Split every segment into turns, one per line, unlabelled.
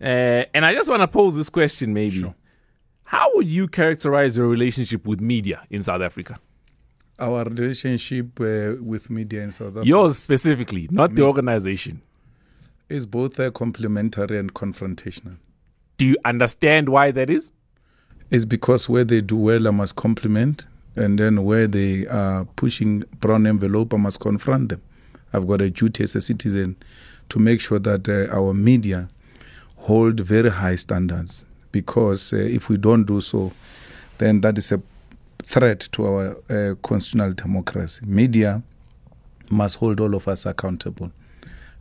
Uh, and I just want to pose this question maybe.
Sure.
How would you characterize your relationship with media in South Africa?
Our relationship uh, with media in South Africa
Yours specifically, not the organization.
is both uh, complementary and confrontational.
Do you understand why that is?
It's because where they do well, I must compliment, and then where they are pushing brown envelope, I must confront them. I've got a duty as a citizen to make sure that uh, our media hold very high standards. Because uh, if we don't do so, then that is a threat to our uh, constitutional democracy. Media must hold all of us accountable,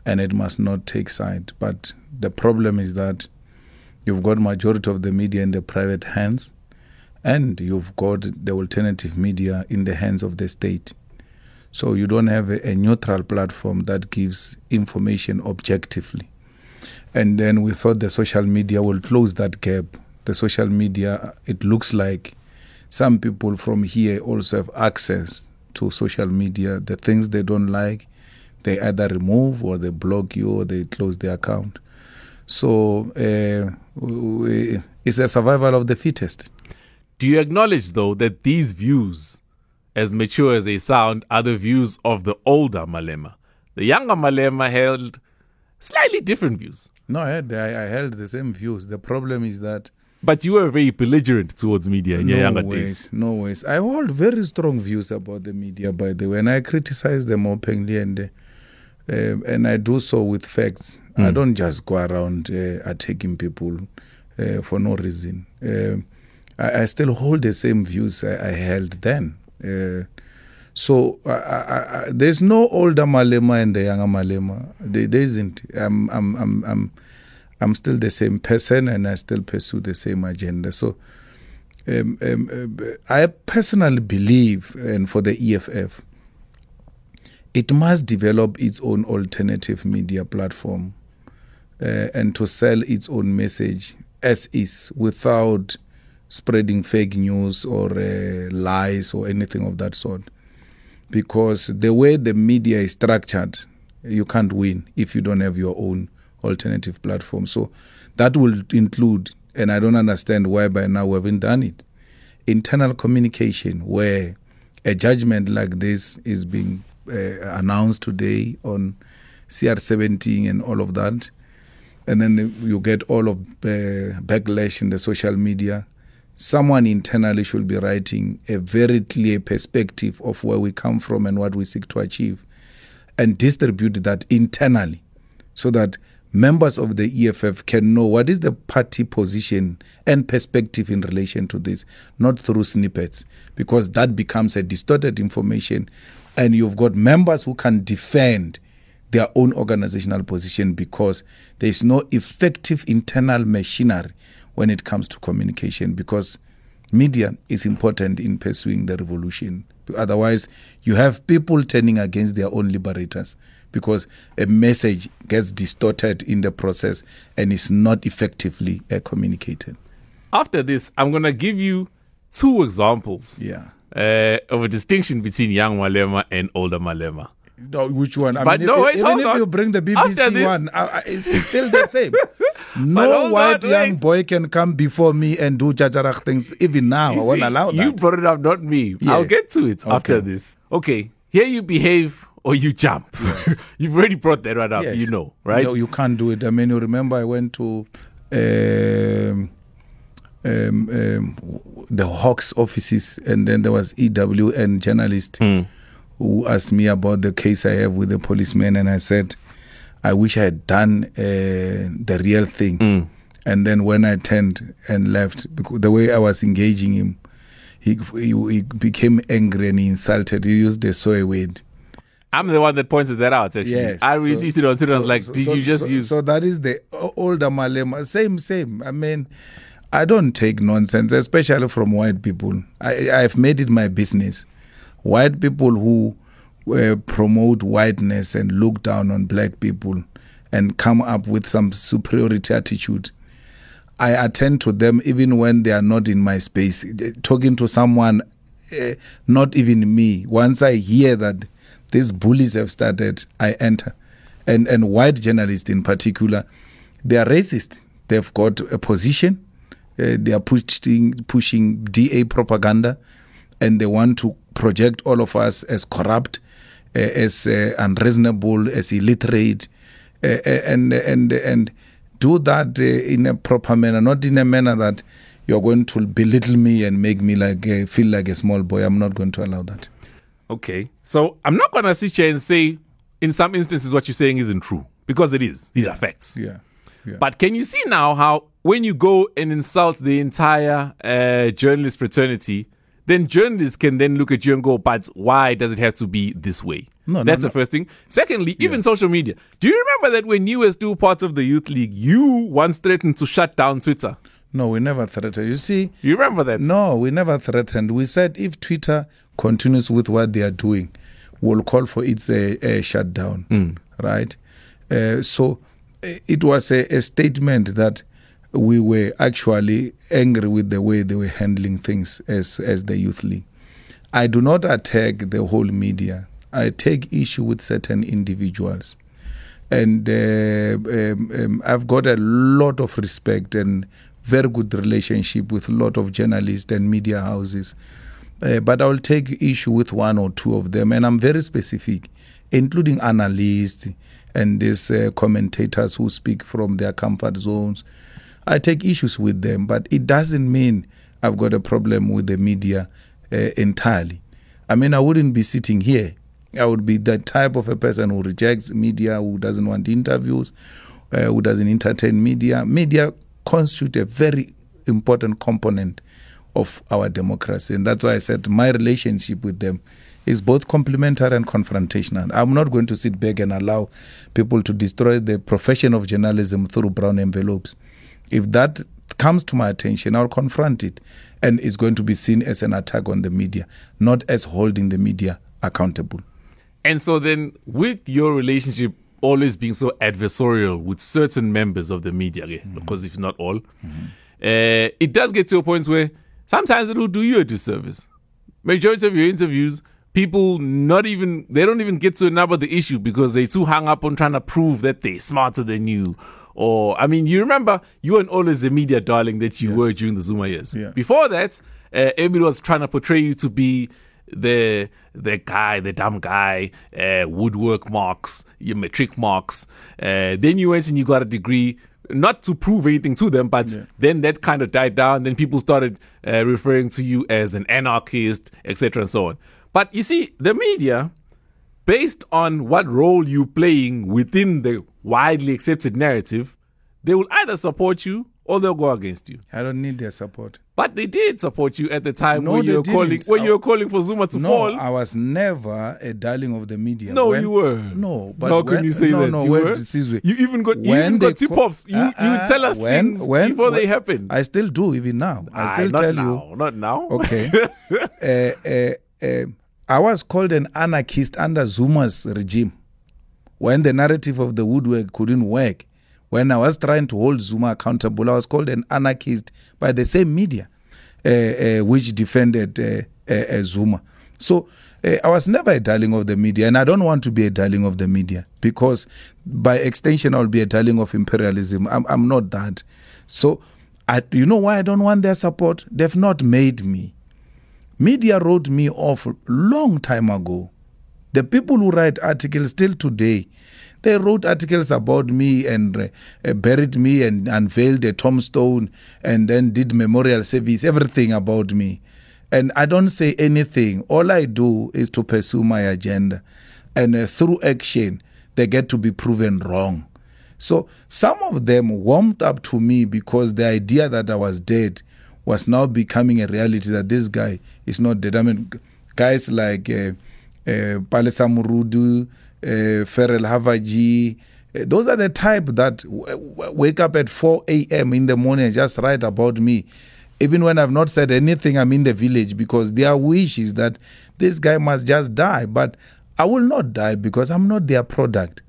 and it must not take side. But the problem is that you've got majority of the media in the private hands and you've got the alternative media in the hands of the state so you don't have a, a neutral platform that gives information objectively and then we thought the social media will close that gap the social media it looks like some people from here also have access to social media the things they don't like they either remove or they block you or they close their account so uh, we, it's a survival of the fittest.
Do you acknowledge, though, that these views, as mature as they sound, are the views of the older Malema? The younger Malema held slightly different views.
No, I, had, I, I held the same views. The problem is that
But you were very belligerent towards media in your younger
ways,
days.
no ways. I hold very strong views about the media, by the way, and I criticize them openly, and uh, uh, and I do so with facts. I don't just go around uh, attacking people uh, for no reason. Uh, I, I still hold the same views I, I held then. Uh, so I, I, I, there's no older Malema and the younger Malema. There, there isn't. I'm, I'm, I'm, I'm, I'm still the same person, and I still pursue the same agenda. So um, um, uh, I personally believe, and for the EFF, it must develop its own alternative media platform uh, and to sell its own message as is without spreading fake news or uh, lies or anything of that sort. Because the way the media is structured, you can't win if you don't have your own alternative platform. So that will include, and I don't understand why by now we haven't done it, internal communication where a judgment like this is being uh, announced today on CR17 and all of that. And then you get all of uh, backlash in the social media. Someone internally should be writing a very clear perspective of where we come from and what we seek to achieve and distribute that internally so that members of the EFF can know what is the party position and perspective in relation to this, not through snippets, because that becomes a distorted information. And you've got members who can defend their own organizational position because there is no effective internal machinery when it comes to communication because media is important in pursuing the revolution. Otherwise, you have people turning against their own liberators because a message gets distorted in the process and is not effectively uh, communicated.
After this, I'm going to give you two examples
Yeah.
uh, of a distinction between young Malema and older Malema.
No, which one? I
But
mean,
no,
if, even if
on.
you bring the BBC one, I, I, it's still the same. no white young boy can come before me and do jajarach things. Even now, I won't
see,
allow
You brought it up, not me. I'll get to it after this. Okay, here you behave or you jump. You've already brought that right up,
Yes.
you know, right?
No, you can't do it. I mean, you remember I went to um, um, um, the Hawks offices, and then there was EWN journalist who asked me about the case I have with the policeman, and I said, I wish I had done uh, the real thing. And then when I turned and left, because the way I was engaging him, he, he he became angry and he insulted. He used the soy word.
I'm the one that pointed that out, actually.
Yes.
I received it on Twitter. I was like, did
so-
you just
so-
use.
So that is the older Malema. Same, same. I mean, I don't take nonsense, especially from white people. I, I've made it my business. White people who uh, promote whiteness and look down on black people and come up with some superiority attitude. I attend to them even when they are not in my space. Eh, Talking to someone, uh, not even me. Once I hear that these bullies have started, I enter. And and white journalists in particular, they are racist. they've got a position. Uh, they are pushing pushing DA propaganda, and they want to project all of us as corrupt, uh, as uh, unreasonable, as illiterate, uh, and and and do that uh, in a proper manner, not in a manner that you're going to belittle me and make me like uh, feel like a small boy. I'm not going to allow that.
Okay. So I'm not going to sit here and say, in some instances, what you're saying isn't true because it is. These are facts.
Yeah. yeah.
But can you see now how when you go and insult the entire uh, journalist fraternity, then journalists can then look at you and go, but why does it have to be this way?
No, no,
That's
no.
the first thing. Secondly, even social media. Do you remember that when you were still part of the Youth League, you once threatened to shut down Twitter?
no, we never threatened. You see,
You remember that?
No, we never threatened. We said if Twitter continues with what they are doing, we'll call for its a, a shutdown. Right? Uh, so uh, it was a, a statement that we were actually angry with the way they were handling things as as the youth league. I do not attack the whole media. I take issue with certain individuals and uh, um, um, I've got a lot of respect and very good relationship with a lot of journalists and media houses. Uh, but I'll take issue with one or two of them, and I'm very specific, including analysts and these uh, commentators who speak from their comfort zones. I take issues with them, but it doesn't mean I've got a problem with the media uh, entirely. I mean, I wouldn't be sitting here. I would be the type of a person who rejects media, who doesn't want interviews, uh, who doesn't entertain media. Media constitute a very important component of our democracy, and that's why I said my relationship with them is both complementary and confrontational. I'm not going to sit back and allow people to destroy the profession of journalism through brown envelopes. If that comes to my attention, I'll confront it, and it's going to be seen as an attack on the media, not as holding the media accountable.
And so then, with your relationship always being so adversarial with certain members of the media, okay, because if not all, uh, it does get to a point where sometimes it will do you a disservice. Majority of your interviews, people not even they don't even get to number the issue because they're too hung up on trying to prove that they're smarter than you. Or I mean, you remember you weren't always the media darling that you were during the Zuma years.
Yeah.
Before that, uh, everybody was trying to portray you to be the the guy, the dumb guy, uh, woodwork marks, your matric marks. Uh, then you went and you got a degree, not to prove anything to them, but then that kind of died down. Then people started uh, referring to you as an anarchist, etc., and so on. But you see, the media, based on what role you're playing within the widely accepted narrative, they will either support you or they'll go against you.
I don't need their support.
But they did support you at the time
No,
when you were calling when
I-
you were calling for Zuma to
No,
fall.
I was never a darling of the media.
No,
When-
you were.
No, but
How can you say
no,
that?
No,
you were.
is.
You even got you even got tip offs. You
Uh,
you
uh,
tell us
when-
things
when-
before they
when-
happen.
I still do even now. I
Aye,
still tell
now,
you.
not now.
Okay. uh, uh, I was called an anarchist under Zuma's regime when the narrative of the woodwork couldn't work. When I was trying to hold Zuma accountable, I was called an anarchist by the same media, uh, uh, which defended uh, uh, uh, Zuma. So uh, I was never a darling of the media, and I don't want to be a darling of the media because, by extension, I'll be a darling of imperialism. I'm, I'm not that. So, I, you know why I don't want their support? They've not made me. Media wrote me off long time ago. The people who write articles still today, they wrote articles about me and uh, uh, buried me and unveiled a tombstone and then did memorial service, everything about me. And I don't say anything. All I do is to pursue my agenda. And uh, through action, they get to be proven wrong. So some of them warmed up to me because the idea that I was dead was now becoming a reality that this guy is not dead. I mean, guys like uh, uh, Palesa Morudu, uh, Haffajee, uh, those are the type that wake up at 4 a.m. in the morning and just write about me. Even when I've not said anything, I'm in the village because their wish is that this guy must just die. But I will not die because I'm not their product.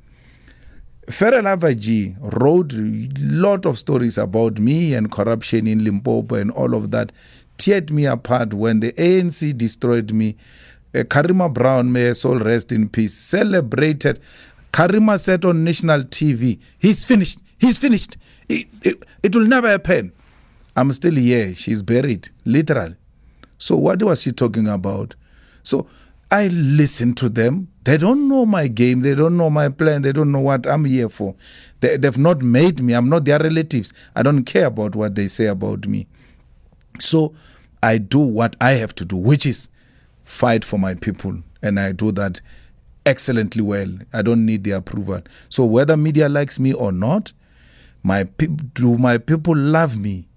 Ferial Haffajee wrote a lot of stories about me and corruption in Limpopo and all of that, teared me apart when the ANC destroyed me. Karima Brown, may her soul rest in peace, celebrated. Karima said on national TV, he's finished, he's finished. It, it, it will will never happen. I'm still here. She's buried, literally. So what was she talking about? So I listen to them. They don't know my game. They don't know my plan. They don't know what I'm here for. They, they've not made me. I'm not their relatives. I don't care about what they say about me. So I do what I have to do, which is fight for my people. And I do that excellently well. I don't need their approval. So whether media likes me or not, my people do my people love me?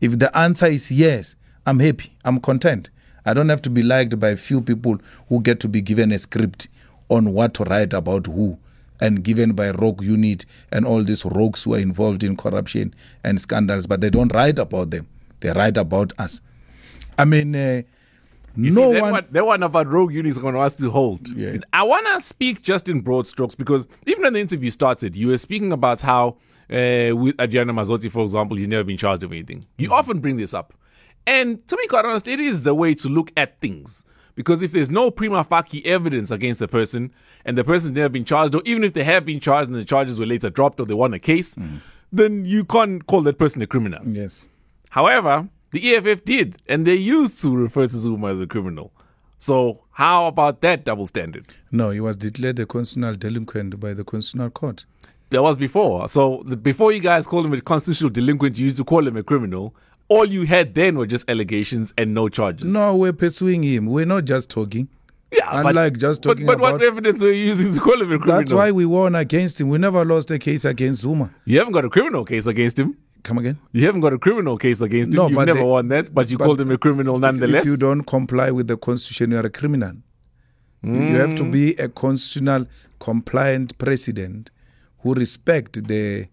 If the answer is yes, I'm happy. I'm content. I don't have to be liked by a few people who get to be given a script on what to write about who and given by rogue unit and all these rogues who are involved in corruption and scandals, but they don't write about them. They write about us. I mean, uh,
you
no
see, that
one.
one, that one about rogue units is going to ask to hold.
Yeah.
I want to speak just in broad strokes because even when the interview started, you were speaking about how uh, with Adriano Mazzotti, for example, he's never been charged of anything. You
Mm-hmm.
often bring this up. And to be quite honest, it is the way to look at things. Because if there's no prima facie evidence against a person and the person's never been charged, or even if they have been charged and the charges were later dropped or they won a case,
Mm.
then you can't call that person a criminal.
Yes.
However, the EFF did, and they used to refer to Zuma as a criminal. So, how about that double standard?
No, he was declared a constitutional delinquent by the Constitutional Court.
That was before. So, the, before you guys called him a constitutional delinquent, you used to call him a criminal. All you had then were just allegations and no charges.
No, we're pursuing him. We're not just talking.
yeah,
unlike just
but,
talking
but what
about-
evidence were you using to call him a criminal?
That's why we won against him. We never lost a case against Zuma.
you haven't got a criminal case against him.
Come again?
You haven't got a criminal case against him.
No,
You've never
they-
won that, but you
but
called him a criminal nonetheless.
If you don't comply with the constitution, you are a criminal. You have to be a constitutional compliant president who respect the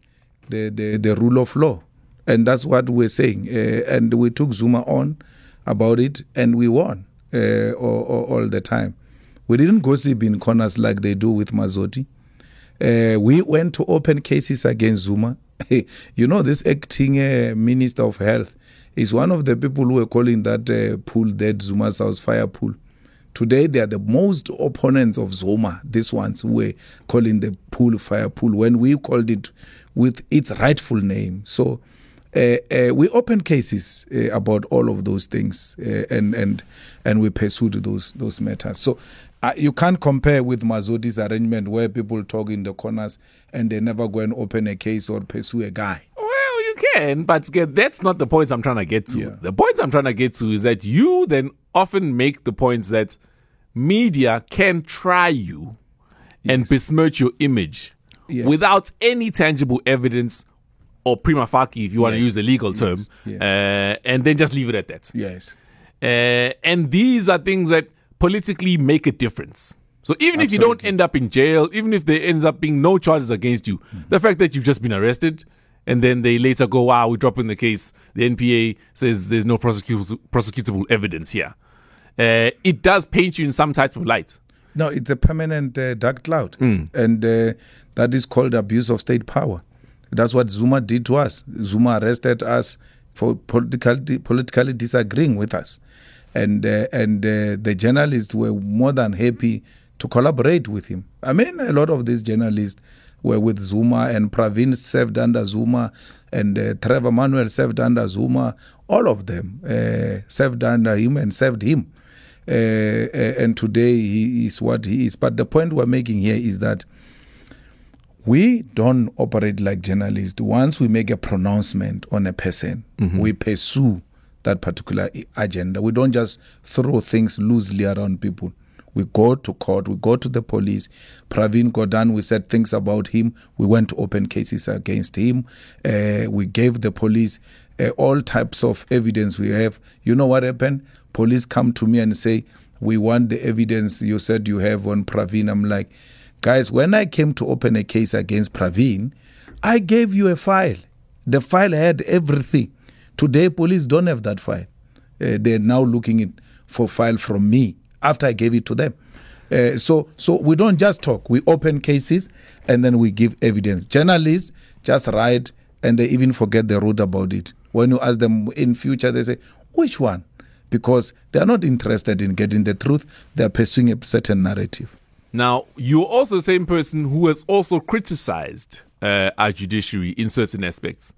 the, the, the rule of law. And that's what we're saying. Uh, and we took Zuma on about it and we won uh, all, all, all the time. We didn't gossip in corners like they do with Mazzotti. Uh, we went to open cases against Zuma. you know, this acting uh, minister of health is one of the people who are calling that uh, pool that Zuma's house fire pool. Today, they are the most opponents of Zuma. These ones who were calling the pool fire pool when we called it with its rightful name. So, uh, uh, we opened cases uh, about all of those things, uh, and and and we pursued those those matters. So uh, you can't compare with Mazzotti's arrangement where people talk in the corners and they never go and open a case or pursue a guy.
Well, you can, but that's not the point I'm trying to get to.
Yeah.
The point I'm trying to get to is that you then often make the points that media can try you and besmirch your image
Yes.
without any tangible evidence or prima facie, if you want to use a legal term,
Yes.
Uh, and then just leave it at that.
Yes.
Uh, and these are things that politically make a difference. So even if you don't end up in jail, even if there ends up being no charges against you, the fact that you've just been arrested and then they later go, wow, we're dropping the case. The NPA says there's no prosecutable, prosecutable evidence here. Uh, it does paint you in some type of light.
No, it's a permanent uh, dark cloud, and uh, that is called abuse of state power. That's what Zuma did to us. Zuma arrested us for politically politically disagreeing with us, and uh, and uh, the journalists were more than happy to collaborate with him. I mean, a lot of these journalists were with Zuma, and Pravin served under Zuma, and uh, Trevor Manuel served under Zuma. All of them uh, served under him and served him uh, uh, and today he is what he is. But the point we're making here is that we don't operate like journalists. Once we make a pronouncement on a person, we pursue that particular agenda. We don't just throw things loosely around people. We go to court, we go to the police. Pravin Gordhan, we said things about him. We went to open cases against him. Uh, we gave the police uh, all types of evidence we have. You know what happened? Police come to me and say, We want the evidence you said you have on Pravin. I'm like, Guys, when I came to open a case against Pravin, I gave you a file. The file had everything. Today, police don't have that file. Uh, they're now looking it for file from me after I gave it to them. Uh, so, so we don't just talk. We open cases and then we give evidence. Journalists just write and they even forget the root about it. When you ask them in future, they say, "Which one?" Because they are not interested in getting the truth. They are pursuing a certain narrative.
Now, you're also the same person who has also criticized uh, our judiciary in certain aspects.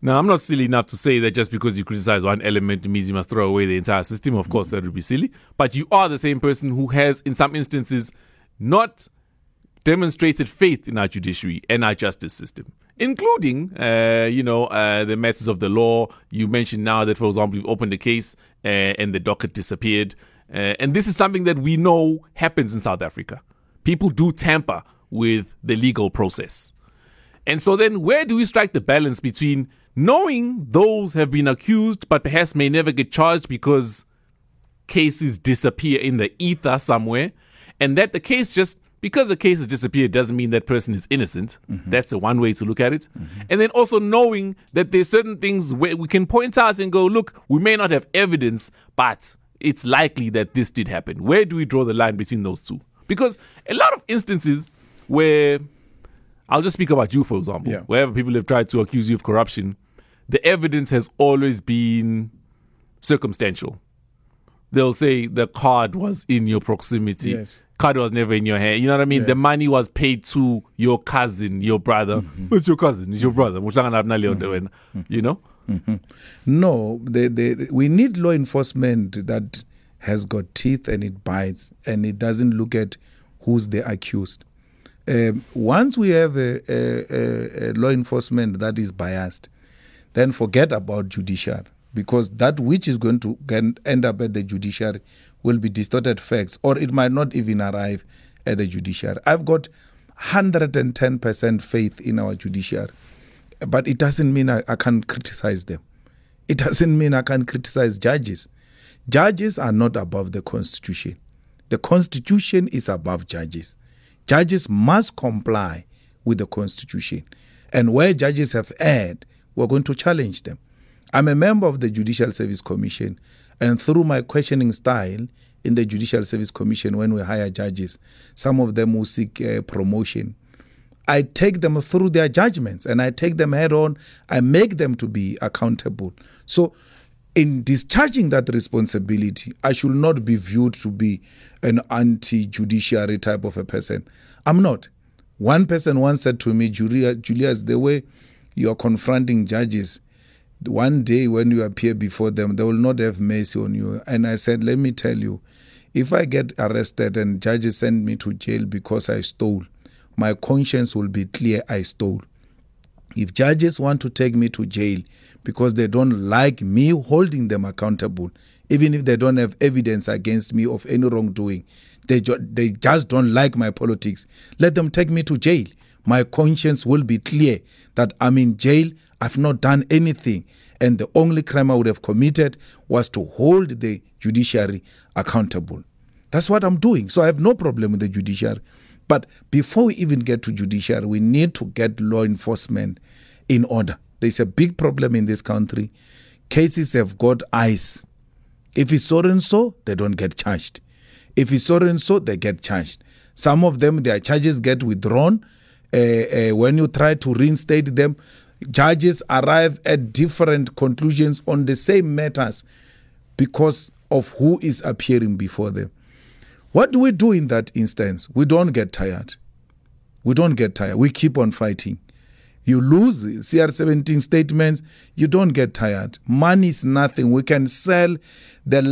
Now, I'm not silly enough to say that just because you criticize one element means you must throw away the entire system. Of course, that would be silly. But you are the same person who has, in some instances, not demonstrated faith in our judiciary and our justice system, including, uh, you know, uh, the matters of the law. You mentioned now that, for example, you've opened a case uh, and the docket disappeared. Uh, and this is something that we know happens in South Africa. People do tamper with the legal process. And so then, where do we strike the balance between knowing those have been accused but perhaps may never get charged because cases disappear in the ether somewhere, and that the case just because the case has disappeared doesn't mean that person is innocent. Mm-hmm. That's a one way to look at it. Mm-hmm. And then also knowing that there's certain things where we can point out and go, look, we may not have evidence, but it's likely that this did happen. Where do we draw the line between those two? Because a lot of instances where I'll just speak about you, for example, yeah. wherever people have tried to accuse you of corruption, the evidence has always been circumstantial. They'll say the card was in your proximity. Yes. Card was never in your hand. You know what I mean? Yes. The money was paid to your cousin, your brother. Mm-hmm. It's your cousin, it's your brother. Mm-hmm. You know?
Mm-hmm. No, they, they, we need law enforcement that has got teeth and it bites and it doesn't look at who's the accused. Um, once we have a, a, a, law enforcement that is biased, then forget about judiciary because that which is going to end up at the judiciary will be distorted facts or it might not even arrive at the judiciary. I've got 110% faith in our judiciary, but it doesn't mean I, I can criticize them. It doesn't mean I can't criticize judges. Judges are not above the Constitution. The Constitution is above judges. Judges must comply with the Constitution. And where judges have erred, we're going to challenge them. I'm a member of the Judicial Service Commission, and through my questioning style in the Judicial Service Commission, when we hire judges, some of them will seek uh, promotion. I take them through their judgments and I take them head on. I make them to be accountable. So, in discharging that responsibility, I should not be viewed to be an anti judiciary type of a person. I'm not. One person once said to me, Julia, Julius, the way you are confronting judges, one day when you appear before them, they will not have mercy on you. And I said, let me tell you, if I get arrested and judges send me to jail because I stole, my conscience will be clear I stole. If judges want to take me to jail because they don't like me holding them accountable, even if they don't have evidence against me of any wrongdoing, they, ju- they just don't like my politics, let them take me to jail my conscience will be clear that I'm in jail, I've not done anything, and the only crime I would have committed was to hold the judiciary accountable. That's what I'm doing. So I have no problem with the judiciary. But before we even get to judiciary, we need to get law enforcement in order. There's a big problem in this country. Cases have got eyes. If it's so and so, they don't get charged. If it's so and so, they get charged. Some of them, their charges get withdrawn uh, when you try to reinstate them, judges arrive at different conclusions on the same matters because of who is appearing before them. What do we do in that instance? We don't get tired. We don't get tired. We keep on fighting. You lose CR17 statements, you don't get tired. Money is nothing. We can sell the,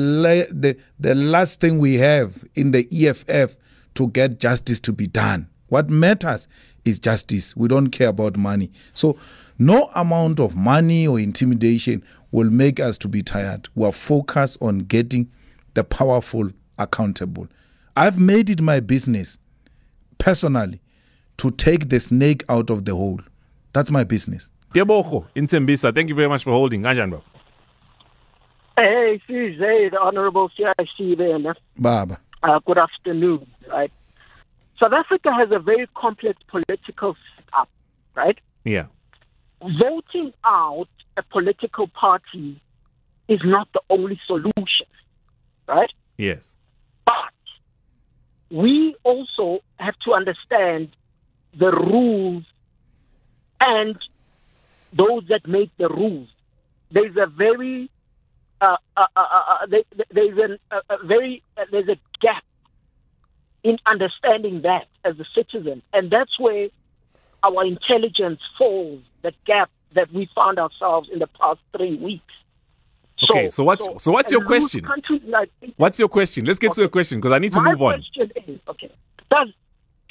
the, the last thing we have in the EFF to get justice to be done. What matters is justice. We don't care about money. So no amount of money or intimidation will make us to be tired. We are focused on getting the powerful accountable. I've made it my business personally to take the snake out of the hole. That's my business.
Tebogo in Tembisa, thank you very much for holding. Anjan,
Hey, CJ, the Honorable CIC there.
Baba.
Uh, good afternoon. Right. South Africa has a very complex political setup, right?
Yeah.
Voting out a political party is not the only solution, right?
Yes.
But we also have to understand the rules and those that make the rules. There's a very uh, uh, uh, uh, uh there's an, a very uh, there's a gap in understanding that as a citizen. And that's where our intelligence falls, the gap that we found ourselves in the past three weeks.
Okay, so what's so what's your question?
Like,
What's your question? Let's get to your question because I need to
my
move on.
question is, okay, does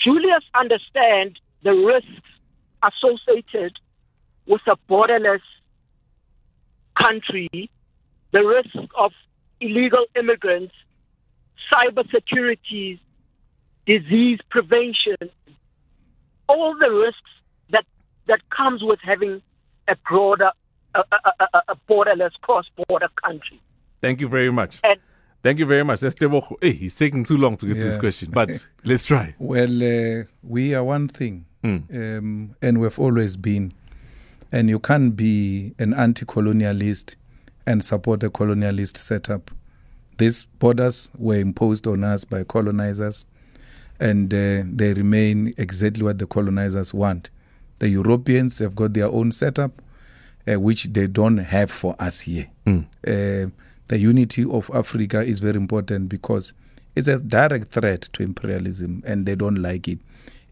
Julius understand the risks associated with a borderless country, the risk of illegal immigrants, cyber security, disease prevention, all the risks that that comes with having a broader, a, a, a, a borderless cross-border country.
Thank you very much.
And
Thank you very much. That's Tebogo. Hey, he's taking too long to get to this question, but let's try.
Well, uh, we are one thing, um, and we've always been. And you can't be an anti colonialist and support a colonialist setup. These borders were imposed on us by colonizers, and uh, they remain exactly what the colonizers want. The Europeans have got their own setup, uh, which they don't have for us here. Uh, the unity of Africa is very important because it's a direct threat to imperialism and they don't like it.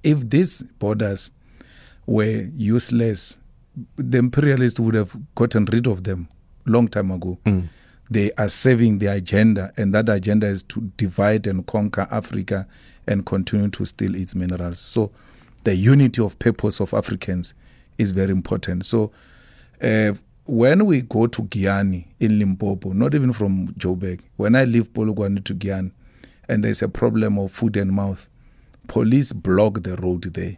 If these borders were useless, the imperialists would have gotten rid of them long time ago. They are serving their agenda, and that agenda is to divide and conquer Africa and continue to steal its minerals. So, the unity of purpose of Africans is very important. So, uh, when we go to Giyani in Limpopo, not even from Joburg, when I leave Polokwane to Giyani, and there's a problem of foot and mouth, police block the road there,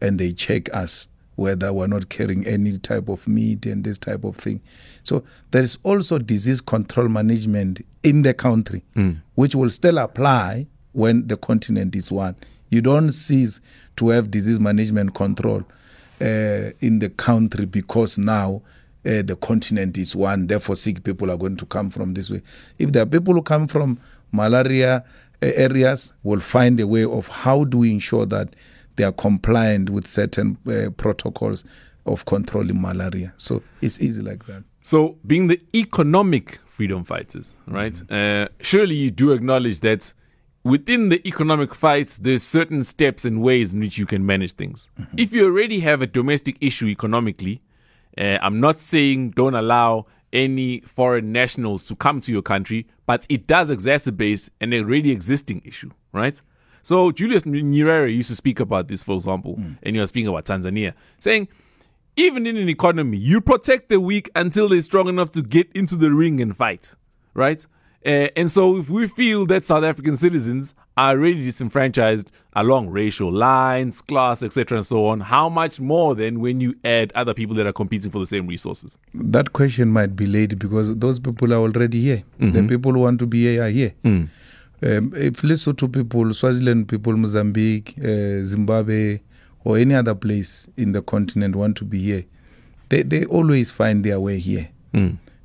and they check us whether we're not carrying any type of meat and this type of thing. So there is also disease control management in the country, which will still apply when the continent is one. You don't cease to have disease management control uh, in the country because now uh, the continent is one. Therefore, sick people are going to come from this way. If there are people who come from malaria uh, areas, we'll find a way of how do we ensure that they are compliant with certain uh, protocols of controlling malaria. So it's easy like that.
So, being the economic freedom fighters, right? Uh, surely you do acknowledge that within the economic fights, there's certain steps and ways in which you can manage things. If you already have a domestic issue economically, uh, I'm not saying don't allow any foreign nationals to come to your country, but it does exacerbate an already existing issue, right? So Julius Nyerere used to speak about this, for example, hmm. and you were speaking about Tanzania, saying even in an economy, you protect the weak until they're strong enough to get into the ring and fight, right? Uh, and so, if we feel that South African citizens are already disenfranchised along racial lines, class, etc., and so on, how much more then when you add other people that are competing for the same resources?
That question might be late because those people are already here. The mm-hmm. people who want to be here are here. Hmm. Um, if Lesotho people, Swaziland people, Mozambique, uh, Zimbabwe, or any other place in the continent want to be here, they, they always find their way here.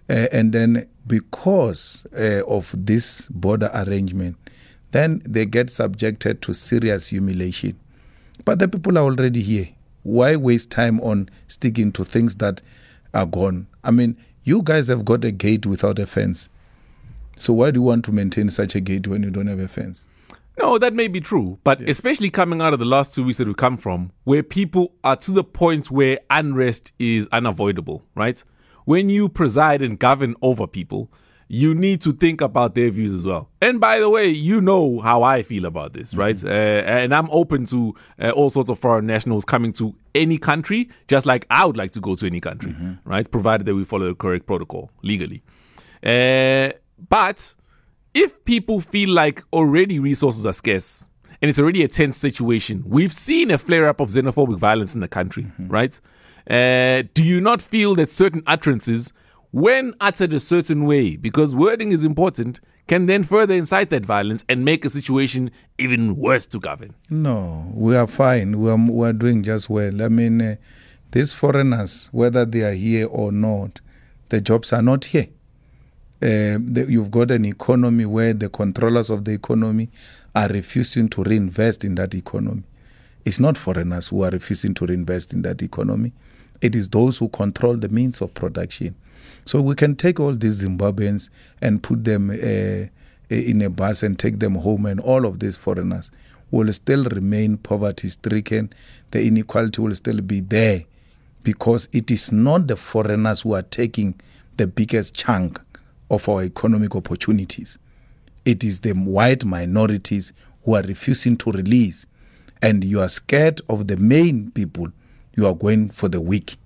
Uh, and then because uh, of this border arrangement, then they get subjected to serious humiliation. But the people are already here. Why waste time on sticking to things that are gone? I mean, you guys have got a gate without a fence. So why do you want to maintain such a gate when you don't have a fence?
No, that may be true, but especially coming out of the last two weeks that we come from, where people are to the point where unrest is unavoidable, right? When you preside and govern over people, you need to think about their views as well. And by the way, you know how I feel about this, right? Uh, and I'm open to uh, all sorts of foreign nationals coming to any country, just like I would like to go to any country, right? Provided that we follow the correct protocol legally. Uh, but if people feel like already resources are scarce and it's already a tense situation, we've seen a flare up of xenophobic violence in the country, right? Uh, do you not feel that certain utterances, when uttered a certain way, because wording is important, can then further incite that violence and make a situation even worse to govern?
No, we are fine. We are, we are doing just well. I mean, uh, these foreigners, whether they are here or not, the jobs are not here. Uh, the, you've got an economy where the controllers of the economy are refusing to reinvest in that economy. It's not foreigners who are refusing to reinvest in that economy. It is those who control the means of production. So we can take all these Zimbabweans and put them uh, in a bus and take them home, and all of these foreigners will still remain poverty stricken. The inequality will still be there because it is not the foreigners who are taking the biggest chunk of our economic opportunities. It is the white minorities who are refusing to release. And you are scared of the main people. You are going for the weak.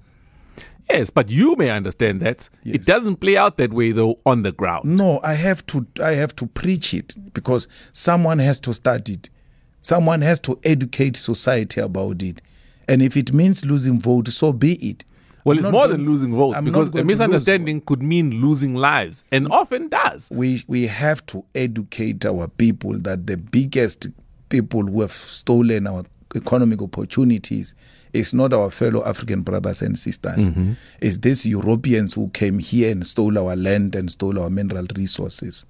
Yes, but you may understand that
Yes.
it doesn't play out that way though on the ground.
No, I have to I have to preach it because someone has to start it. Someone has to educate society about it. And if it means losing vote, so be it.
Well,
I'm
it's more
going-
than losing votes
I'm
because a
going to lose
misunderstanding could mean losing lives and often does.
we we have to educate our people that the biggest people who have stolen our economic opportunities is not our fellow African brothers and sisters. Mm-hmm. It's these Europeans who came here and stole our land and stole our mineral resources.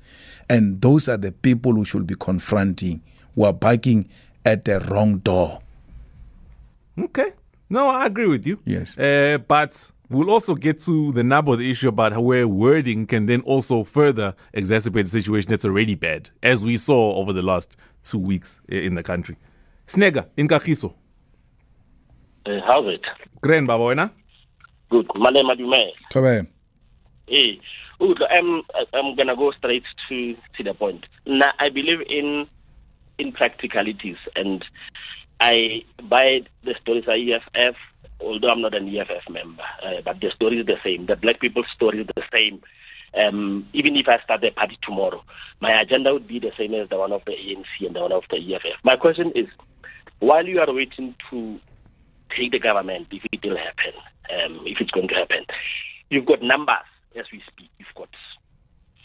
And those are the people who should be confronting, who are barking at the wrong door.
Okay. No, I agree with you.
Yes.
Uh, but we'll also get to the nub of the issue about where wording can then also further exacerbate the situation that's already bad, as we saw over the last two weeks in the country. Snega, in Kagiso.
Uh, how's it?
Grand Baba wena?
Good. Malema Dume.
Tobe.
Hey, I'm I'm gonna go straight to to the point. Now, I believe in in practicalities, and I buy the stories of EFF. Although I'm not an EFF member, uh, but the story is the same. The black people's story is the same. Um, even if I start the party tomorrow, my agenda would be the same as the one of the ANC and the one of the EFF. My question is, while you are waiting to take the government, if it will happen, um, if it's going to happen, you've got numbers as we speak. You've got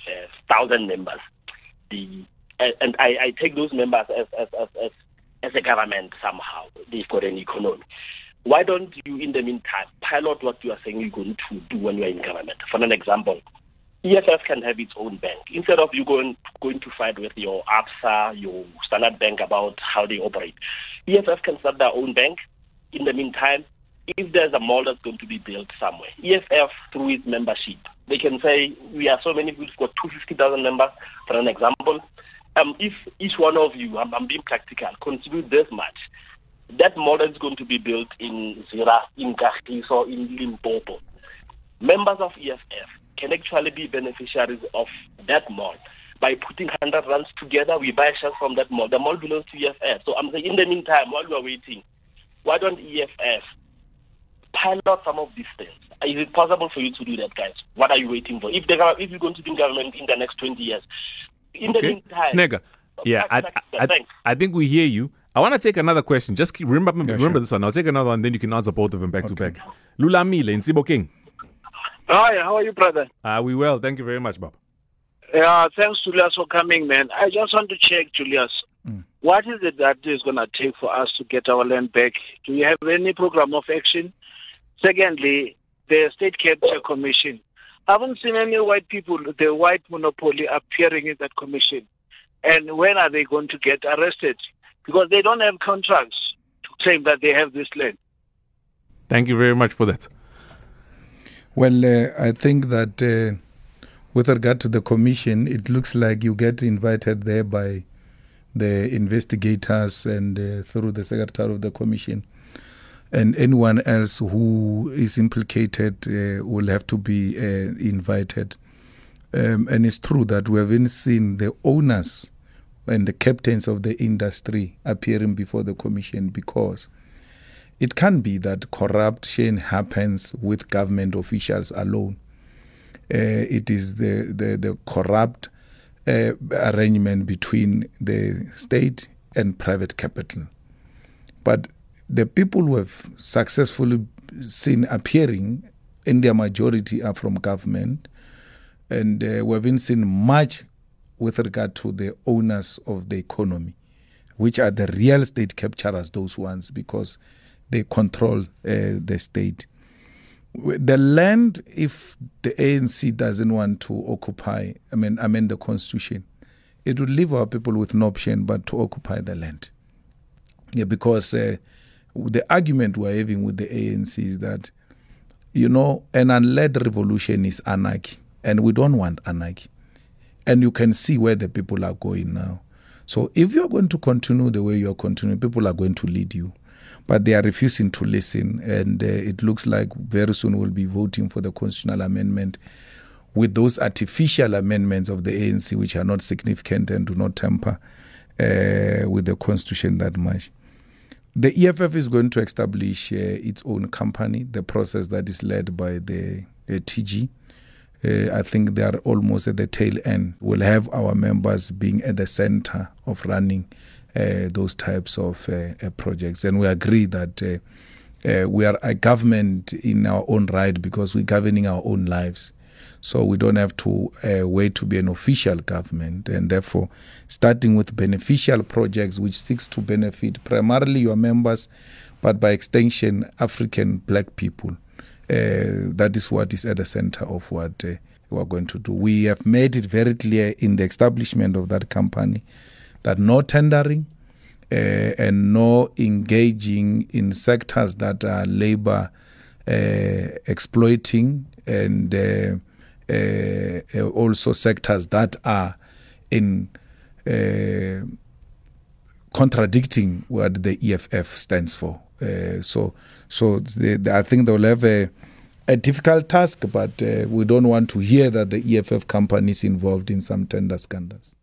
uh, thousand members. The uh, and I, I take those members as as, as as as a government somehow. They've got an economy. Why don't you, in the meantime, pilot what you are saying you're going to do when you are in government? For an example, EFF can have its own bank instead of you going going to fight with your ABSA, your Standard Bank about how they operate. EFF can start their own bank. In the meantime, if there's a mall that's going to be built somewhere, EFF through its membership, they can say we are so many. We've got two fifty thousand members. For an example, um, if each one of you, I'm, I'm being practical, contribute this much, that mall is going to be built in Zira, in Kagiso, in Limpopo. Members of EFF can actually be beneficiaries of that mall by putting 100 rands together. We buy shares from that mall. The mall belongs to EFF. So I'm saying, in the meantime, while we are waiting, why don't EFF pilot some of these things? Is it possible for you to do that, guys? What are you waiting for? If the if you're going to be in government in the next 20 years, in the
Okay.
meantime,
Snega. Yeah, I, I, I. I think we hear you. I want to take another question. Just keep, remember remember
sure.
this one. I'll take another one, and then you can answer both of them back to back. Lula Mile in Sebokeng.
Hi, how are you, brother?
Are we well? Thank you very much, Bob.
Yeah, thanks, Julius, for coming, man. I just want to check, Julius. Mm. What is it that is going to take for us to get our land back? Do you have any program of action? Secondly, the State Capture Commission. I haven't seen any white people, the white monopoly, appearing in that commission. And when are they going to get arrested? Because they don't have contracts to claim that they have this land.
Thank you very much for that.
Well, uh, I think that uh, with regard to the commission, it looks like you get invited there by the investigators and uh, through the secretary of the commission. And anyone else who is implicated uh, will have to be uh, invited. Um, and it's true that we haven't seen the owners and the captains of the industry appearing before the commission because it can be that corruption happens with government officials alone. Uh, it is the, the, the corrupt uh, arrangement between the state and private capital. But the people who have successfully seen appearing in their majority are from government, and uh, we haven't seen much with regard to the owners of the economy, which are the real estate capturers, those ones, because they control uh, the state. The land, if the ANC doesn't want to occupy, I mean, amend the constitution, it would leave our people with no option but to occupy the land. Yeah, because uh, the argument we're having with the ANC is that, you know, an unled revolution is anarchy, and we don't want anarchy. And you can see where the people are going now. So if you're going to continue the way you're continuing, people are going to lead you. but they are refusing to listen. And uh, it looks like very soon we'll be voting for the constitutional amendment with those artificial amendments of the ANC, which are not significant and do not tamper uh, with the constitution that much. The EFF is going to establish uh, its own company, the process that is led by the uh, TG. Uh, I think they are almost at the tail end. We'll have our members being at the center of running uh, those types of uh, uh, projects. And we agree that we are a government in our own right because we're governing our own lives. So we don't have to uh, wait to be an official government, and therefore, starting with beneficial projects which seeks to benefit primarily your members, but by extension African black people. Uh, that is what is at the center of what uh, we are going to do. We have made it very clear in the establishment of that company that no tendering uh, and no engaging in sectors that are labor uh, exploiting and uh, also sectors that are in uh, contradicting what the EFF stands for. Uh, so, so the, the, I think they'll have a, a difficult task, but uh, we don't want to hear that the EFF company is involved in some tender scandals.